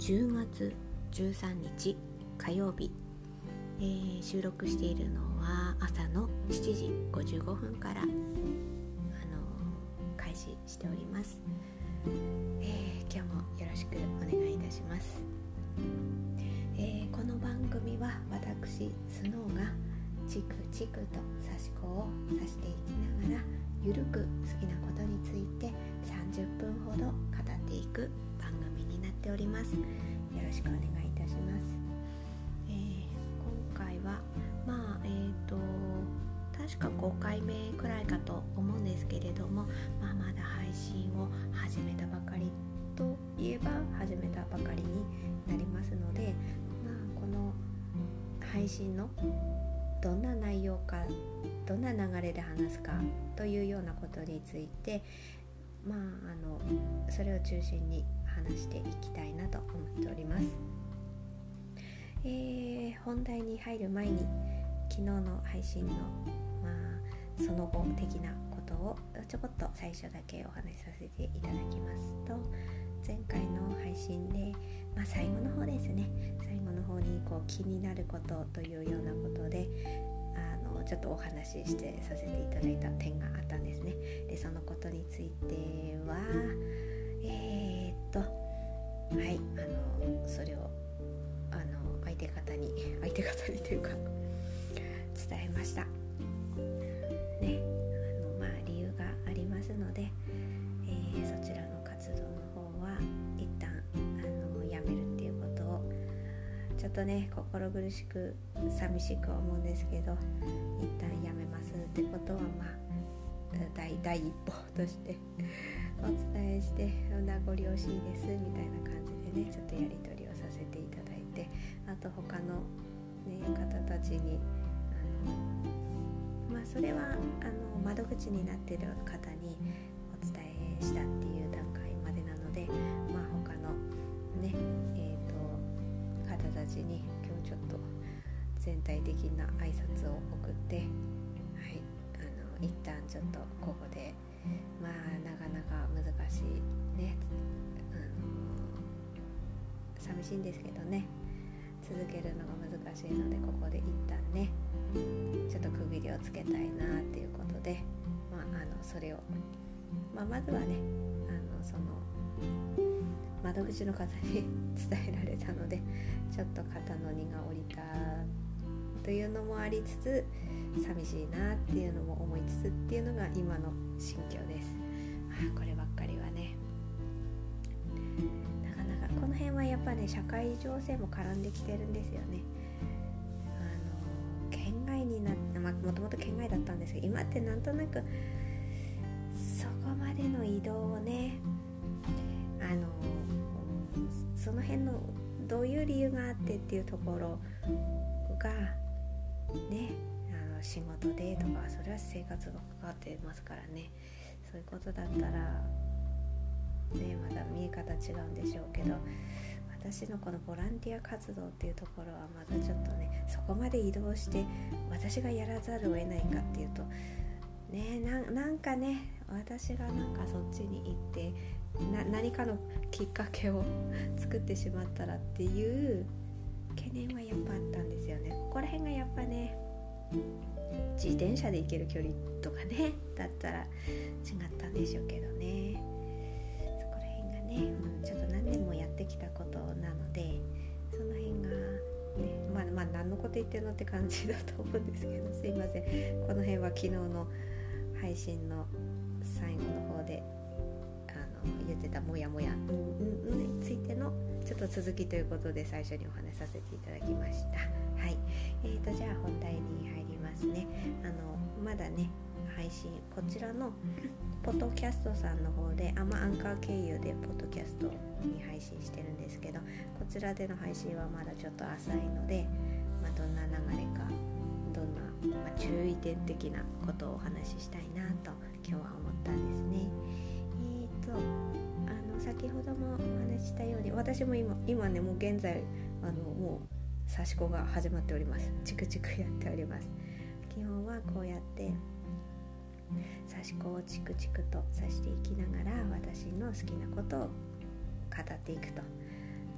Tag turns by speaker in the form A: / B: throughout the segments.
A: 10月13日火曜日、えー、収録しているのは朝の7時55分からあの開始しております、えー、今日もよろしくお願いいたします、えー、この番組は私スノーがチクチクと刺し子を刺していきながらゆるく好きなことについて30分ほど語っていく番組になっております。よろしくお願いいたします、えー、今回はまあえっ、ー、と確か5回目くらいかと思うんですけれども、まあ、まだ配信を始めたばかりといえば始めたばかりになりますので、まあ、この配信のどんな内容かどんな流れで話すかというようなことについてまああのそれを中心に話していきたいなと思っております。えー、本題に入る前に昨日の配信の、まあ、その後的なことをちょこっと最初だけお話しさせていただきますと前回の配信で、まあ、最後の方ですね最後の方にこう気になることというようなことであのちょっとお話ししてさせていただいた点があったんですねでそのことについてはえー、っとはいあのそれをあの相手方に 相手方にというか伝えました。ねあのまあ理由がありますので、えー、そちらの活動の方は一旦あのやめるっていうことをちょっとね心苦しく寂しく思うんですけど一旦やめますってことはまあ第第一歩としてお伝えして名残惜しいですみたいな感じでねちょっとやり取りをさせていただいてあと他の、ね、方たちにあのまあそれはあの窓口になってる方にお伝えしたっていう段階までなのでまあ他のねえっ、ー、と方たちに今日ちょっと全体的な挨拶を送ってはいあの一旦ちょっとここでまあなかなか難しいね、あの寂しいんですけどね。続けるのが難しいのでここで一旦ねちょっと区切りをつけたいなっていうことで、まあ、あのそれを、まあ、まずはねあのその窓口の方に 伝えられたのでちょっと肩の荷が下りたというのもありつつ寂しいなっていうのも思いつつっていうのが今の心境です。あこればっかりはねなかなかこの辺はやっぱね社会情勢も絡んできてるんですよね。あの県外になってまあもともと県外だったんですけど今ってなんとなくそこまでの移動をねあのその辺のどういう理由があってっていうところがねあの仕事でとかそれは生活がかかってますからね。そういうことだったらねまだ見え方違うんでしょうけど私のこのボランティア活動っていうところはまだちょっとねそこまで移動して私がやらざるを得ないかっていうとねなんかね私がなんかそっちに行って何かのきっかけを作ってしまったらっていう懸念はやっぱあったんですよね。ここら辺がやっぱね自転車で行ける距離とかねだったら違ったんでしょうけどね。そこら辺がね、ちょっと何年もやってきたことなのでその辺がねまあまあ何のこと言ってるのって感じだと思うんですけどすいません。この辺は昨日の配信の最後のってたモヤモヤについてのちょっと続きということで最初にお話しさせていただきました。はい。えーとじゃあ本題に入りますね。あのまだね配信こちらのポッドキャストさんの方であまアンカー経由でポッドキャストに配信してるんですけどこちらでの配信はまだちょっと浅いので、まあ、どんな流れかどんな、まあ、注意点的なことをお話ししたいなと今日は思ったん先ほどもお話したように私も今今ねもう現在あのもう刺し子が始まっております。チクチクやっております。基本はこうやって刺し子をチクチクと刺していきながら私の好きなことを語っていくと。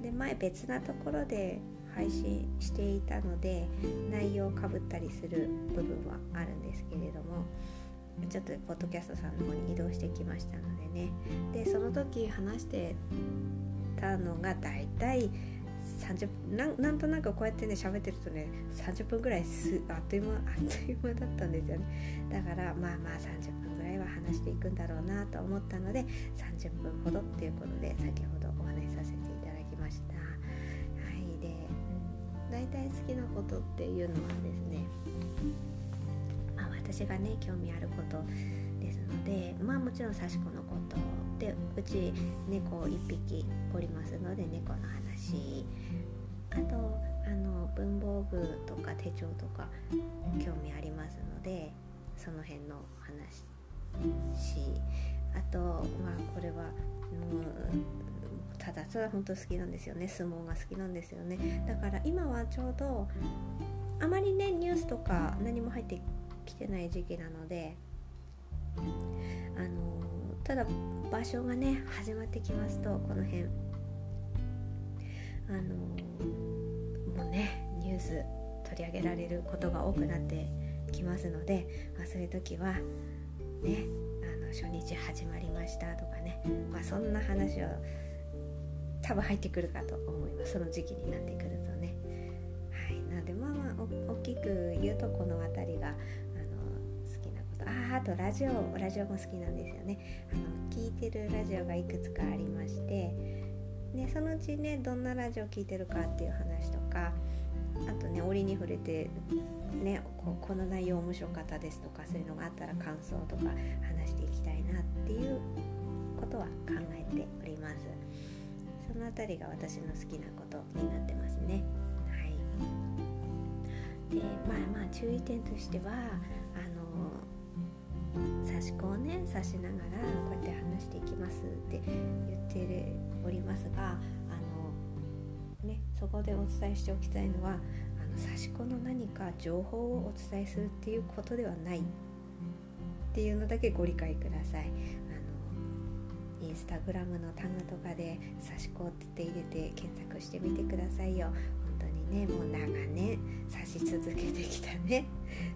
A: で前別なところで配信していたので内容をかぶったりする部分はあるんですけれどもちょっとポッドキャストさんの方に移動してきましたのでね。でその時話してたのがだいたい30分なんとなくこうやってね喋ってるとね30分ぐらいすあっという間 あっという間だったんですよね。だからまあまあ30分ぐらいは話していくんだろうなと思ったので30分ほどっていうことで先ほどお話しさせていただきました。はいで、うん、大体好きなことっていうのはですね私がね興味あることですのでまあもちろん刺し子のことでうち猫1匹おりますので猫の話。あとあの文房具とか手帳とか興味ありますのでその辺の話。しあとまあこれはもうただただ本当好きなんですよね。相撲が好きなんですよね。だから今はちょうどあまりねニュースとか何も入ってきてない時期なのであのただ場所がね始まってきますとこの辺。あのもうねニュース取り上げられることが多くなってきますので、まあ、そういう時はねあの初日始まりましたとかね、まあ、そんな話を多分入ってくるかと思います。その時期になってくるとね。はい、なのでまあまあ大きく言うとこの辺りがことラジオラジオも好きなんですよね。あの聞いてるラジオがいくつかありましてね、そのうちねどんなラジオ聴いてるかっていう話とかあとね折に触れて、ね、ここの内容面白かったですとかそういうのがあったら感想とか話していきたいなっていうことは考えております。その辺りが私の好きなことになってますね。はい。でまあまあ注意点としては差し子をね刺しながらこうやって話していきますって言っておりますがあの、ね、そこでお伝えしておきたいのはあの刺し子の何か情報をお伝えするっていうことではないっていうのだけご理解ください。あのインスタグラムのタグとかで「刺し子」って入れて検索してみてくださいよ。本当にねもう長年刺し続けてきたね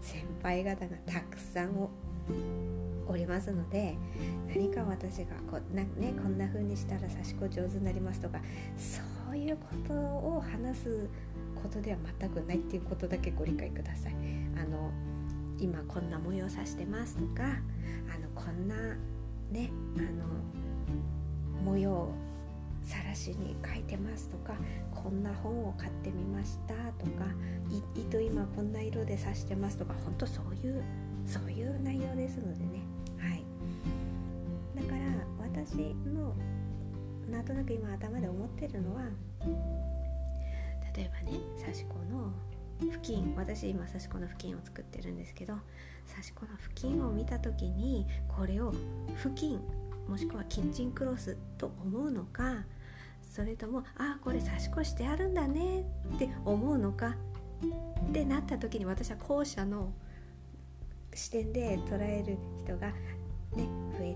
A: 先輩方がたくさんをおりますので何か私がこな、ね、こんな風にしたら刺し子上手になりますとかそういうことを話すことでは全くないっていうことだけご理解ください。あの今こんな模様刺してますとかあのこんなねあの模様さらしに書いてますとかこんな本を買ってみましたとか糸今こんな色で刺してますとか本当そういうそういう内容ですのでね私のなんとなく今頭で思ってるのは例えばね刺し子の布巾私今刺し子の布巾を作ってるんですけど刺し子の布巾を見た時にこれを布巾もしくはキッチンクロスと思うのかそれともああこれ刺し子してあるんだねって思うのかってなった時に私は後者の視点で捉える人がね、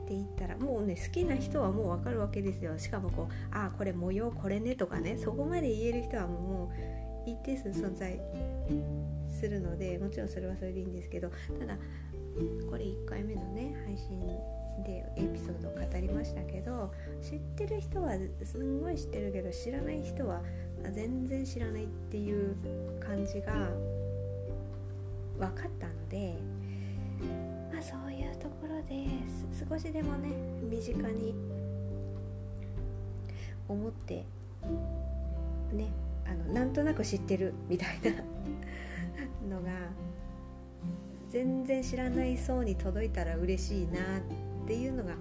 A: ていったらもうね好きな人はもう分かるわけですよ。しかもこうああこれ模様これねとかねそこまで言える人はもう一定数存在するのでもちろんそれはそれでいいんですけどただこれ1回目のね配信でエピソードを語りましたけど知ってる人はすんごい知ってるけど知らない人は全然知らないっていう感じが分かったのでで少しでもね身近に思ってねあのなんとなく知ってるみたいな のが全然知らない層に届いたら嬉しいなっていうのが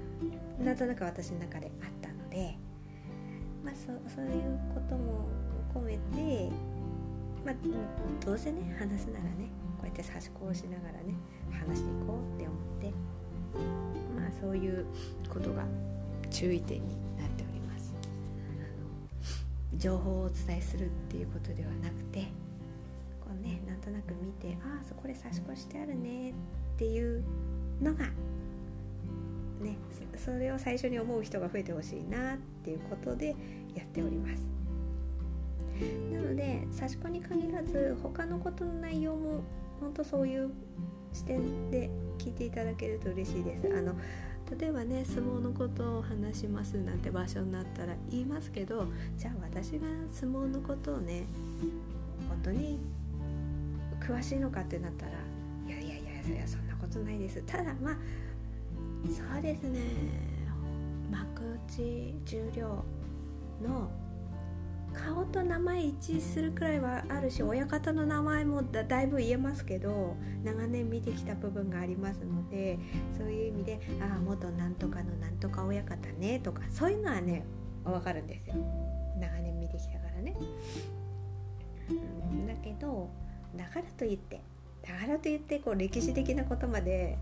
A: なんとなく私の中であったので、まあ、そそういうことも込めて、まあ、どうせね話すならねこうやって差し子をしながらね話していこうって思ってまあそういうことが注意点になっております。情報をお伝えするっていうことではなくてこうねなんとなく見てああそこで差し子してあるねっていうのがねそれを最初に思う人が増えてほしいなっていうことでやっております。なので刺し子に限らず他のことの内容も本当そういう視点で聞いていただけると嬉しいです。あの例えばね相撲のことを話しますなんて場所になったら言いますけどじゃあ私が相撲のことをね本当に詳しいのかってなったらいやいやいやいやそんなことないです。ただまあそうですね。幕内重量の顔と名前一致するくらいはあるし親方の名前もだいぶ言えますけど長年見てきた部分がありますのでそういう意味で「ああ元なんとかのなんとか親方ね」とかそういうのはね分かるんですよ長年見てきたからね。だけどだからといってだからといってこう歴史的なことまで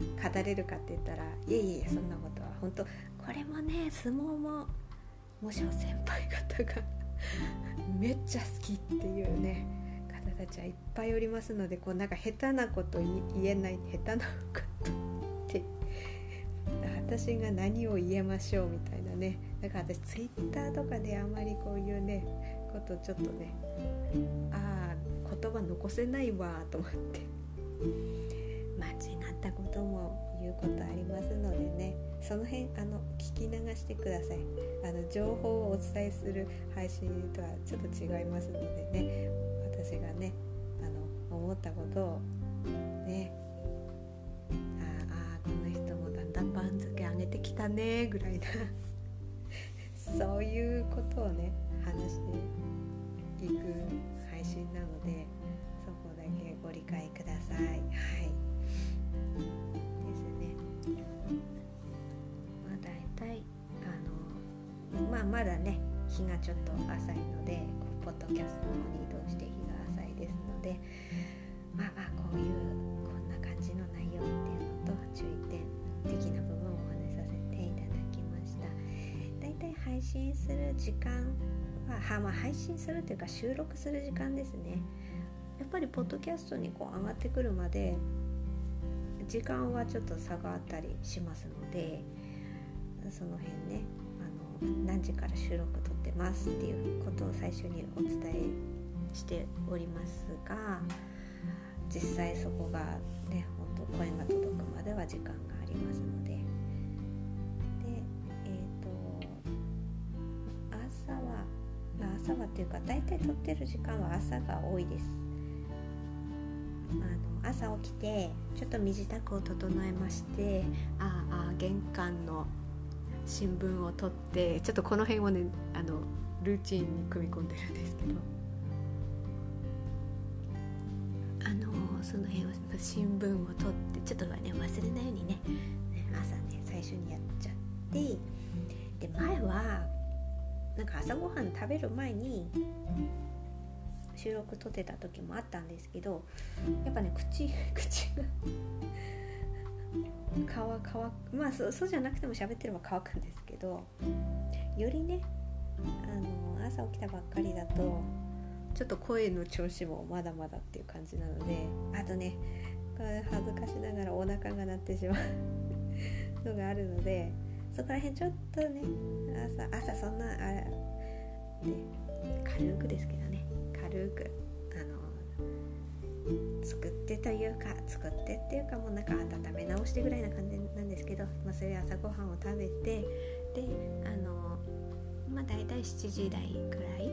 A: 語れるかって言ったらいやいやそんなことは本当これもね相撲ももしも先輩方がめっちゃ好きっていうね方たちはいっぱいおりますのでこうなんか下手なこと言えない下手なことって私が何を言えましょうみたいなねだから私ツイッターとかであんまりこういうねことちょっとねああ言葉残せないわと思って間違ったことも言うことありますのでねその辺あの聞き流してくださいあの情報をお伝えする配信とはちょっと違いますのでね私がねあの思ったことをねああこの人もだんだん番付上げてきたねぐらいなそういうことをね話していく配信なのでそこだけご理解ください。はいまあまだね日がちょっと浅いのでポッドキャストの方に移動して日が浅いですのでまあまあこういうこんな感じの内容っていうのと注意点的な部分をお話しさせていただきました。だいたい配信する時間はは、まあ、配信するというか収録する時間ですね。やっぱりポッドキャストにこう上がってくるまで時間はちょっと差があったりしますのでその辺ね何時から収録撮ってますっていうことを最初にお伝えしておりますが実際そこがね本当声が届くまでは時間がありますので。でえっ、と朝は朝はっていうか大体撮ってる時間は朝が多いです。あの朝起きてちょっと身支度を整えましてああ玄関の新聞を取ってちょっとこの辺をねあのルーチンに組み込んでるんですけど。あのその辺を新聞を取ってちょっとね忘れないようにね。朝ね最初にやっちゃってで前はなんか朝ごはん食べる前に収録撮ってた時もあったんですけどやっぱね口口が顔乾乾まあそうそうじゃなくても喋ってれば乾くんですけどよりねあの朝起きたばっかりだとちょっと声の調子もまだまだっていう感じなのであとね恥ずかしながらお腹が鳴ってしまう のがあるのでそこら辺ちょっとね朝朝そんなあね軽くですけどね軽く。作ってというか作ってっていうかもうなんか温め直してぐらいな感じなんですけど、まあ、それ朝ごはんを食べてであのまあ大体7時台くらい、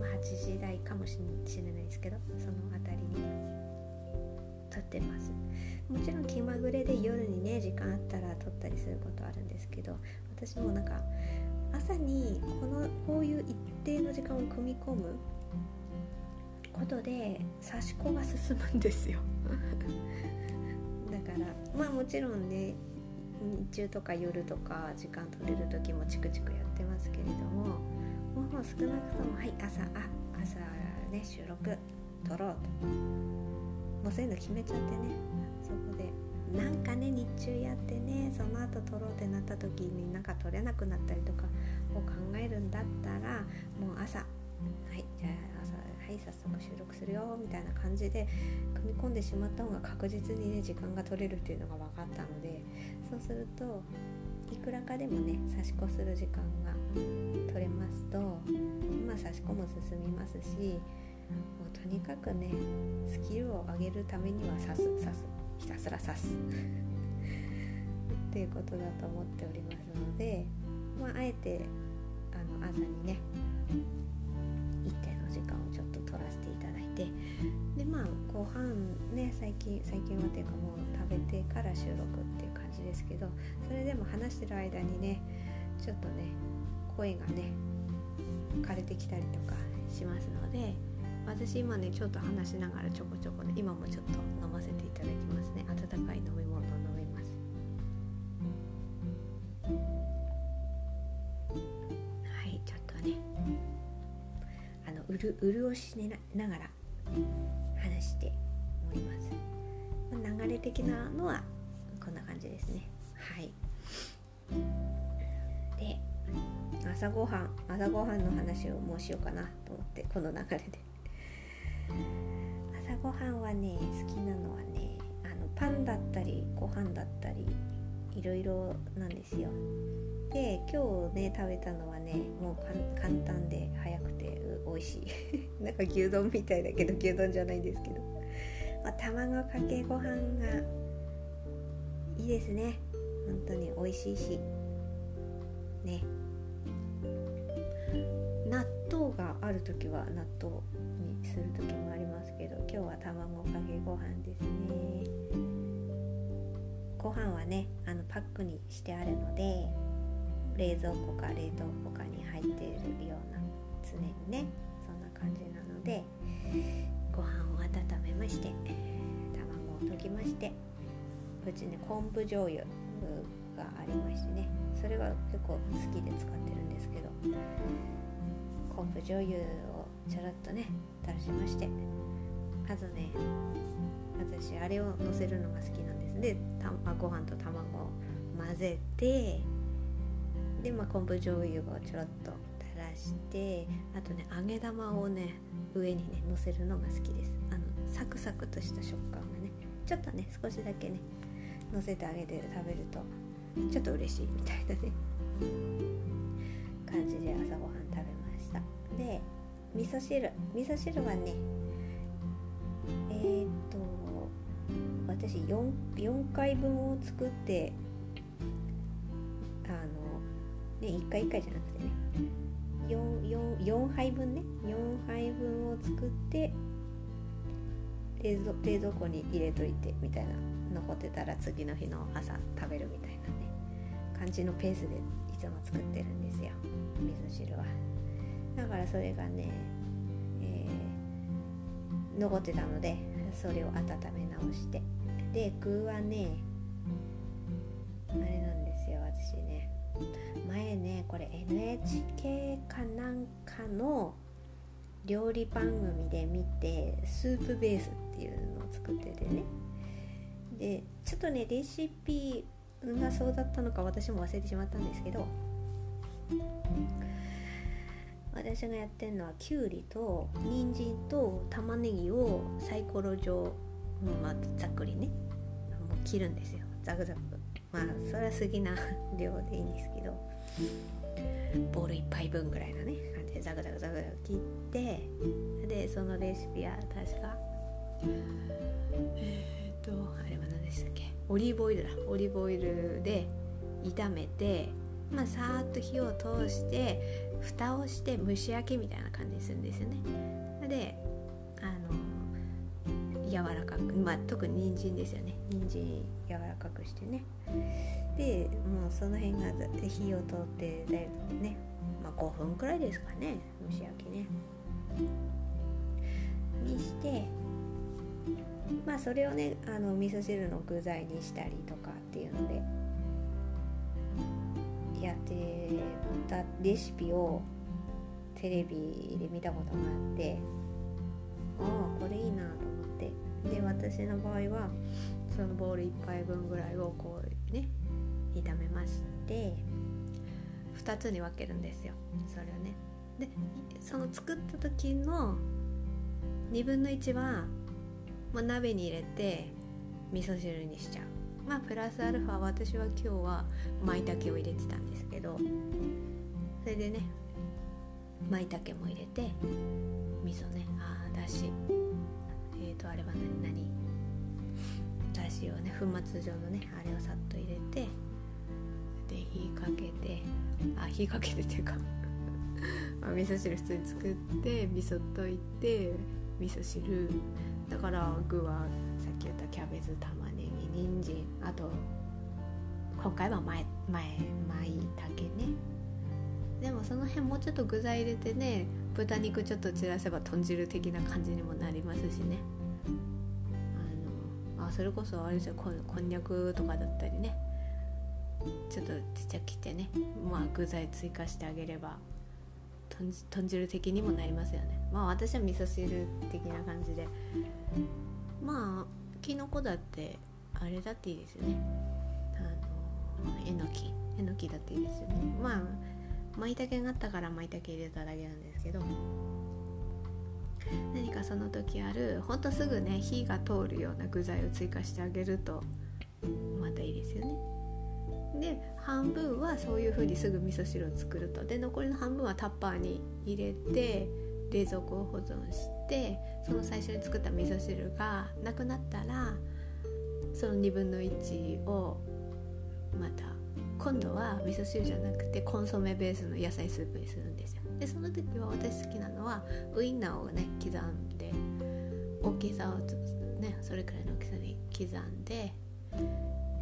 A: まあ、8時台かもしれないですけどその辺りに撮ってます。もちろん気まぐれで夜にね時間あったら撮ったりすることあるんですけど私もなんか朝にこのこういう一定の時間を組み込むことで刺し子が進むんですよ。だからまあもちろんね日中とか夜とか時間取れる時もチクチクやってますけれどももう少なくともはい朝あ朝ね収録撮ろうと。もうそういうの決めちゃってね。そこでなんかね日中やってねその後撮ろうってなった時になんか撮れなくなったりとかを考えるんだったらもう朝はいじゃあ朝はい早速収録するよみたいな感じで組み込んでしまった方が確実にね時間が取れるっていうのが分かったのでそうするといくらかでもね差し子する時間が取れますとまあ、差し込む進みますしもうとにかくねスキルを上げるためには刺す刺すひたすら刺す。っていうことだと思っておりますので、まあ、あえてあの朝にねでまあ後半ね最近最近はっていうかもう食べてから収録っていう感じですけどそれでも話してる間にねちょっとね声がね枯れてきたりとかしますので私今ねちょっと話しながらちょこちょこね今もちょっと飲ませていただきますね。温かい飲み物を飲みます。はいちょっとねあのうる潤しながら。話しております、ま、流れ的なのはこんな感じですね。はい。で朝ごはん朝ごはんの話をもうしようかなと思ってこの流れで。朝ごはんはね好きなのはねあのパンだったりご飯だったりいろいろなんですよ。で今日ね食べたのはねもう簡単で早くて美味しい。なんか牛丼みたいだけど牛丼じゃないんですけど、まあ、卵かけご飯がいいですね。本当に美味しいし。ね。納豆がある時は納豆にする時もありますけど今日は卵かけご飯ですね。ご飯はねあのパックにしてあるので冷蔵庫か冷凍庫かに入っているような常にねそんな感じなのでご飯を温めまして卵を溶きましてうちね昆布醤油がありましてねそれが結構好きで使ってるんですけど昆布醤油をちょろっとね垂らしましてあとね私あれをのせるのが好きなんですでたご飯と卵を混ぜてで、まあ、昆布醤油をちょろっと垂らしてあとね揚げ玉をね上にねのせるのが好きです。あのサクサクとした食感がねちょっとね少しだけねのせてあげて食べるとちょっと嬉しいみたいなね感じで朝ごはん食べました。で味噌汁。味噌汁はねえー、っと私 4, 4回分を作ってね1回1回じゃなくてね。4, 4, 4杯分ね。4杯分を作って冷蔵冷蔵庫に入れといてみたいな。残ってたら次の日の朝食べるみたいなね。感じのペースでいつも作ってるんですよ。味噌汁は。だからそれがね、えー、残ってたのでそれを温め直して。で具はねこれ NHK かなんかの料理番組で見てスープベースっていうのを作っててね。でちょっとねレシピがそうだったのか私も忘れてしまったんですけど私がやってるのはきゅうりと人参と玉ねぎをサイコロ状、まあ、ざっくりねもう切るんですよ。ザクザク。まあそれは好きな量でいいんですけど。ボール1杯分ぐらいのね感じでザクザクザクザク切ってでそのレシピは確かえっ、とあれは何でしたっけ？オリーブオイルだ。オリーブオイルで炒めてまあさーっと火を通して蓋をして蒸し焼きみたいな感じにするんですよね。で柔らかくまあ特に人参ですよね。人参柔らかくしてね。でもうその辺が火を通ってだいぶねまあ5分くらいですかね。蒸し焼きね。にしてまあそれをねあの味噌汁の具材にしたりとかっていうのでやってたレシピをテレビで見たことがあってああこれいいなとで私の場合はそのボウル1杯分ぐらいをこうね炒めまして2つに分けるんですよ。それをね。でその作った時の2分の1は、まあ、鍋に入れて味噌汁にしちゃう。まあプラスアルファ私は今日は舞茸を入れてたんですけどそれでね舞茸も入れて味噌ねああだし、とあれは何？何だしをね粉末状のねあれをさっと入れてで火かけてあ火かけてっていうか 味噌汁普通に作って味噌溶いて味噌汁。だから具はさっき言ったキャベツ玉ねぎ人参あと今回は前前舞茸ね。でもその辺もうちょっと具材入れてね豚肉ちょっと散らせば豚汁的な感じにもなりますしね。それこそあれですよこんにゃくとかだったりね。ちょっとちっちゃく切ってねまあ具材追加してあげれば豚汁的にもなりますよね。まあ私は味噌汁的な感じで。まあきのこだってあれだっていいですよね。あのえのき。えのきだっていいですよね。まあ舞茸があったから舞茸入れただけなんですけど。何かその時あるほんとすぐね火が通るような具材を追加してあげるとまたいいですよね。で半分はそういう風にすぐ味噌汁を作ると。で残りの半分はタッパーに入れて冷蔵庫を保存してその最初に作った味噌汁がなくなったらその2分の1をまた今度は味噌汁じゃなくてコンソメベースの野菜スープにするんですよ。でその時は私好きなのはウインナーをね刻んで大きさをねそれくらいの大きさに刻んで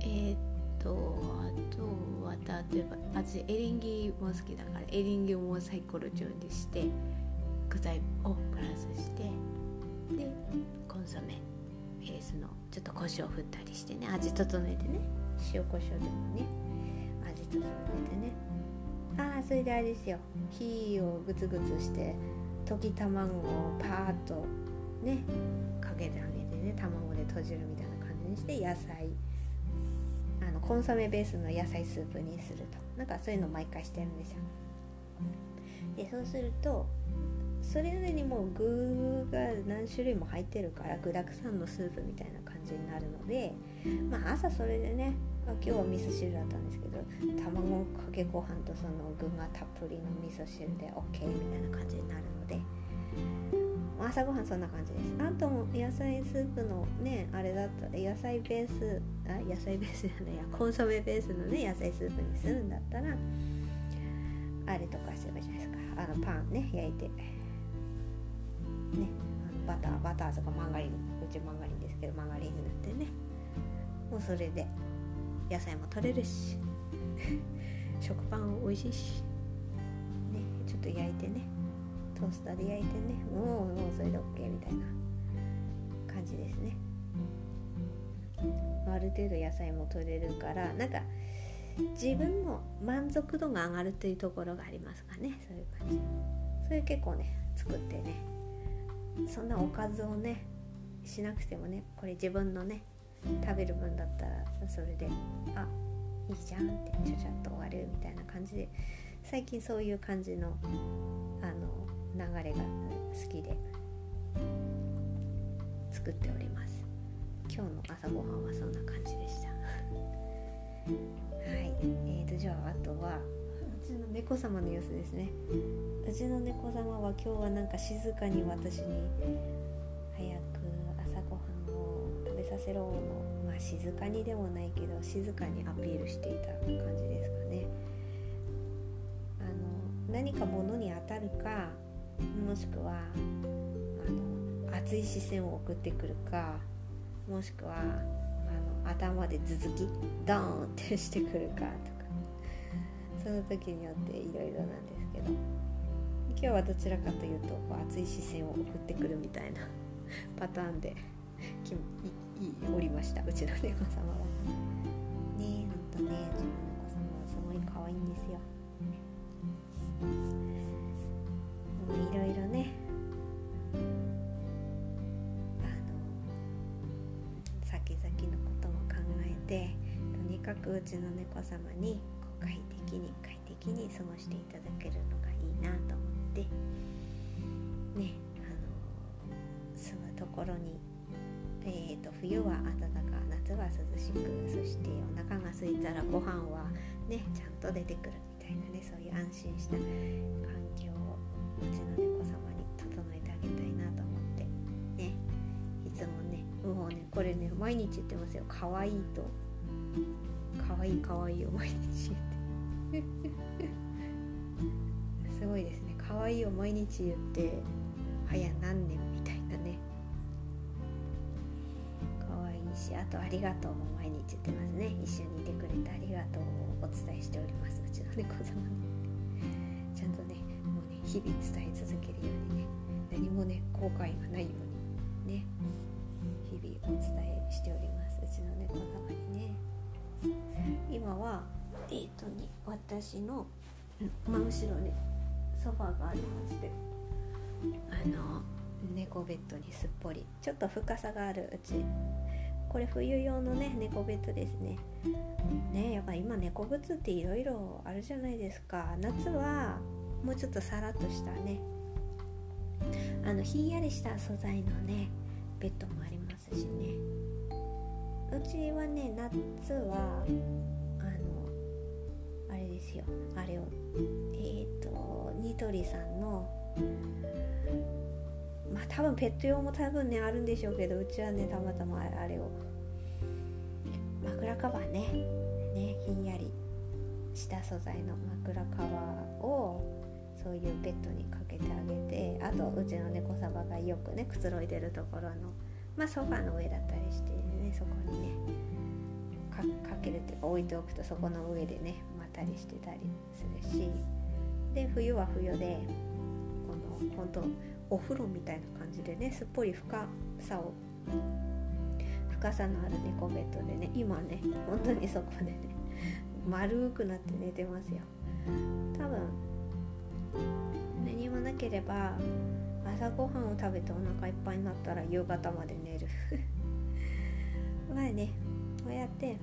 A: えー、っとあとは例えば私エリンギも好きだからエリンギもサイコロ状にして具材をプラスしてでコンソメベースのちょっと胡椒振ったりしてね味整えてね塩コショウでもね。味整えてね。ああそれであれですよ。火をグツグツして溶き卵をパーッとねかけてあげてね卵で閉じるみたいな感じにして野菜。あのコンソメベースの野菜スープにすると。なんかそういうの毎回してるんですよ。でそうするとそれなりにもう具が何種類も入ってるから具だくさんのスープみたいな感じになるのでまあ朝それでね、今日は味噌汁だったんですけど卵かけご飯とその具がたっぷりの味噌汁で OK みたいな感じになるので朝ごはんそんな感じです。あと野菜スープのねあれだった野菜ベースあ野菜ベースじゃないやコンソメベースのね野菜スープにするんだったらあれとかすればいいじゃないですか。あのパンね焼いて。ねあのバターバターとかマーガリンうちマーガリンですけどマーガリン塗ってね。もうそれで。野菜も取れるし。食パン美味しいし。ねちょっと焼いてね。トースターで焼いてね。もうもうそれで OK みたいな感じですね。ある程度野菜も取れるからなんか自分の満足度が上がるというところがありますかね。そういう感じ。それ結構ね作ってね。そんなおかずをねしなくてもねこれ自分のね食べる分だったらそれであいいじゃんってちゃちゃっと終わるみたいな感じで最近そういう感じのあの流れが好きで作っております。今日の朝ごはんはそんな感じでした。はい。えーとじゃああとはうちの猫様の様子ですね。うちの猫様は今日はなんか静かに私に早くさせろのまあ静かにでもないけど静かにアピールしていた感じですかね。あの何か物に当たるかもしくはあの熱い視線を送ってくるかもしくはあの頭で頭突きドーンってしてくるかとかその時によっていろいろなんですけど。今日はどちらかというとこう熱い視線を送ってくるみたいなパターンでおりましたうちの猫様は。ねえほんとねうちの猫様はすごい可愛いんですよ。もういろいろねあの先々のことも考えてとにかくうちの猫様に快適に快適に過ごしていただけるのがいいなと思ってねあの住むところに、冬は暖か夏は涼しくそしてお腹が空い。たらご飯はねちゃんと出てくるみたいなねそういう安心した環境をうちの猫様に整えてあげたいなと思って。ねいつもねもうねこれね毎日言って。ますよ可愛いと可愛い可愛いを毎日言って。すごいですね。可愛いを毎日言って早何年みたいな。しあとありがとうも毎日言ってますね。一緒にいてくれてありがとうをお伝えしております。うちの猫様に。ちゃんとねもうね日々伝え続けるようにね。何もね後悔がないようにね。日々お伝えしております。うちの猫様にね。今はえ、ー、とに私の真後ろにソファーがありまして。あの猫ベッドにすっぽり。ちょっと深さがあるうち。これ冬用のね猫ベッドですね。ねやっぱ今猫靴っていろいろあるじゃないですか。夏はもうちょっとさらっとしたね。あのひんやりした素材のねベッドもありますしね。うちはね夏はあのあれですよ。あれをえっ、ー、とニトリさんのまあ多分ペット用も多分ねあるんでしょうけどうちはねたまたまあれを枕カバーねねひんやりした素材の枕カバーをそういうベッドにかけてあげてあとうちの猫サバがよくねくつろいでるところのまあソファーの上だったりしてねそこにねかけるっていうか置いておくとそこの上でねまったりしてたりするしで冬は冬でこの本当お風呂みたいな感じでねすっぽり深さを深さのある猫ベッドでね今ね本当にそこでね丸くなって寝てますよ。多分何もなければ朝ごはんを食べてお腹いっぱいになったら夕方まで寝る。まあねこうやって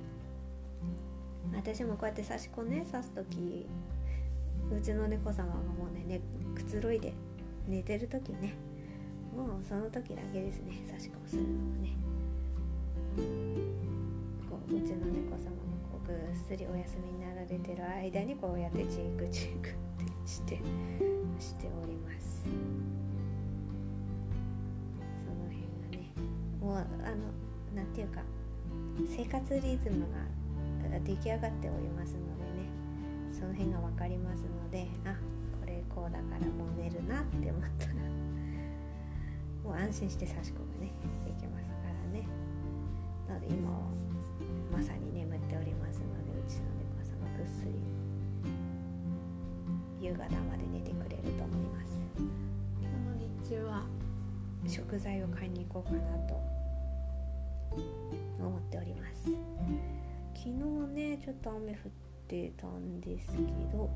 A: 私もこうやって差し子ね刺す時うちの猫様がもうねねくつろいで寝てる時ね。もうその時だけですね。差し子するのもね。こううちの猫様がこうぐっすりお休みになられてる間にこうやってチークチークってしてしております。その辺がね。もうあの何て言うか生活リズムが出来上がっておりますのでね。その辺が分かりますのであこうだからもう寝るなって思ったらもう安心して差し込むねできますからね。なので今まさに眠っておりますのでうちの猫さんがぐっすり夕方まで寝てくれると思います。今日の日中は食材を買いに行こうかなと思っております。昨日ねちょっと雨降ってたんですけど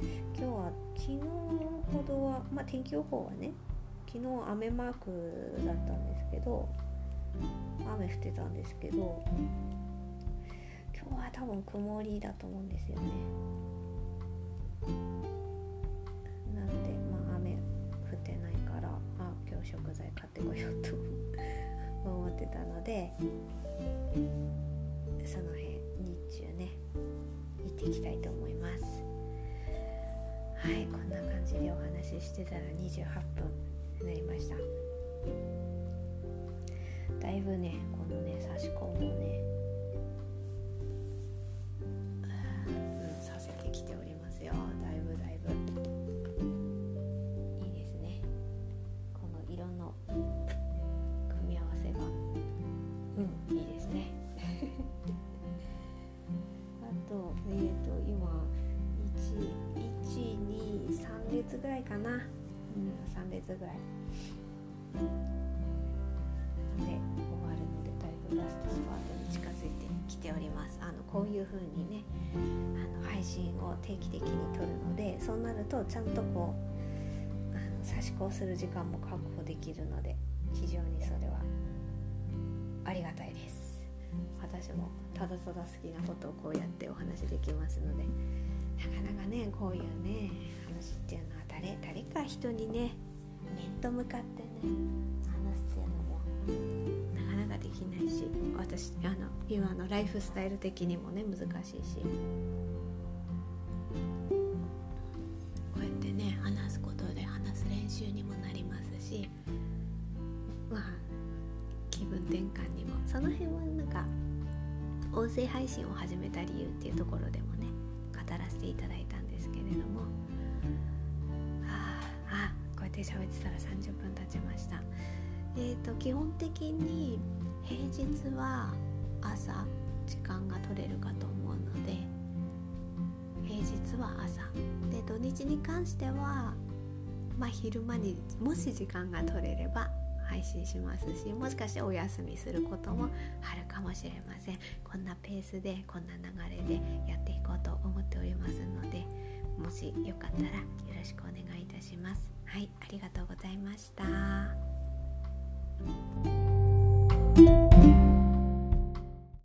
A: 今日は昨日ほどはまあ天気予報はね昨日雨マークだったんですけど雨降ってたんですけど今日は多分曇りだと思うんですよね。なのでまあ雨降ってないからあ今日食材買ってこようと思ってたのでその辺日中ね行っていきたいと思います。はいこんな感じでお話ししてたら28分になりました。だいぶねこのね差し込むね風にねあの配信を定期的に撮るのでそうなるとちゃんとこうあの差し子をする時間も確保できるので非常にそれはありがたいです。私もただただ好きなことをこうやってお話できますのでなかなかねこういうね話っていうのは誰誰か人にね面と向かってね話すっていうのもできないし私あの今のライフスタイル的にもね難しいし。こうやってね話すことで話す練習にもなりますしまあ気分転換にも。その辺はなんか音声配信を始めた理由っていうところでもね語らせていただいたんですけれども。ああこうやって喋ってたら30分経ちました。えー、と基本的に平日は朝時間が取れるかと思うので平日は朝。で土日に関してはまあ昼間にもし時間が取れれば配信しますしもしかしてお休みすることもあるかもしれません。こんなペースでこんな流れでやっていこうと思っておりますのでもしよかったらよろしくお願いいたします。はいありがとうございました。thank you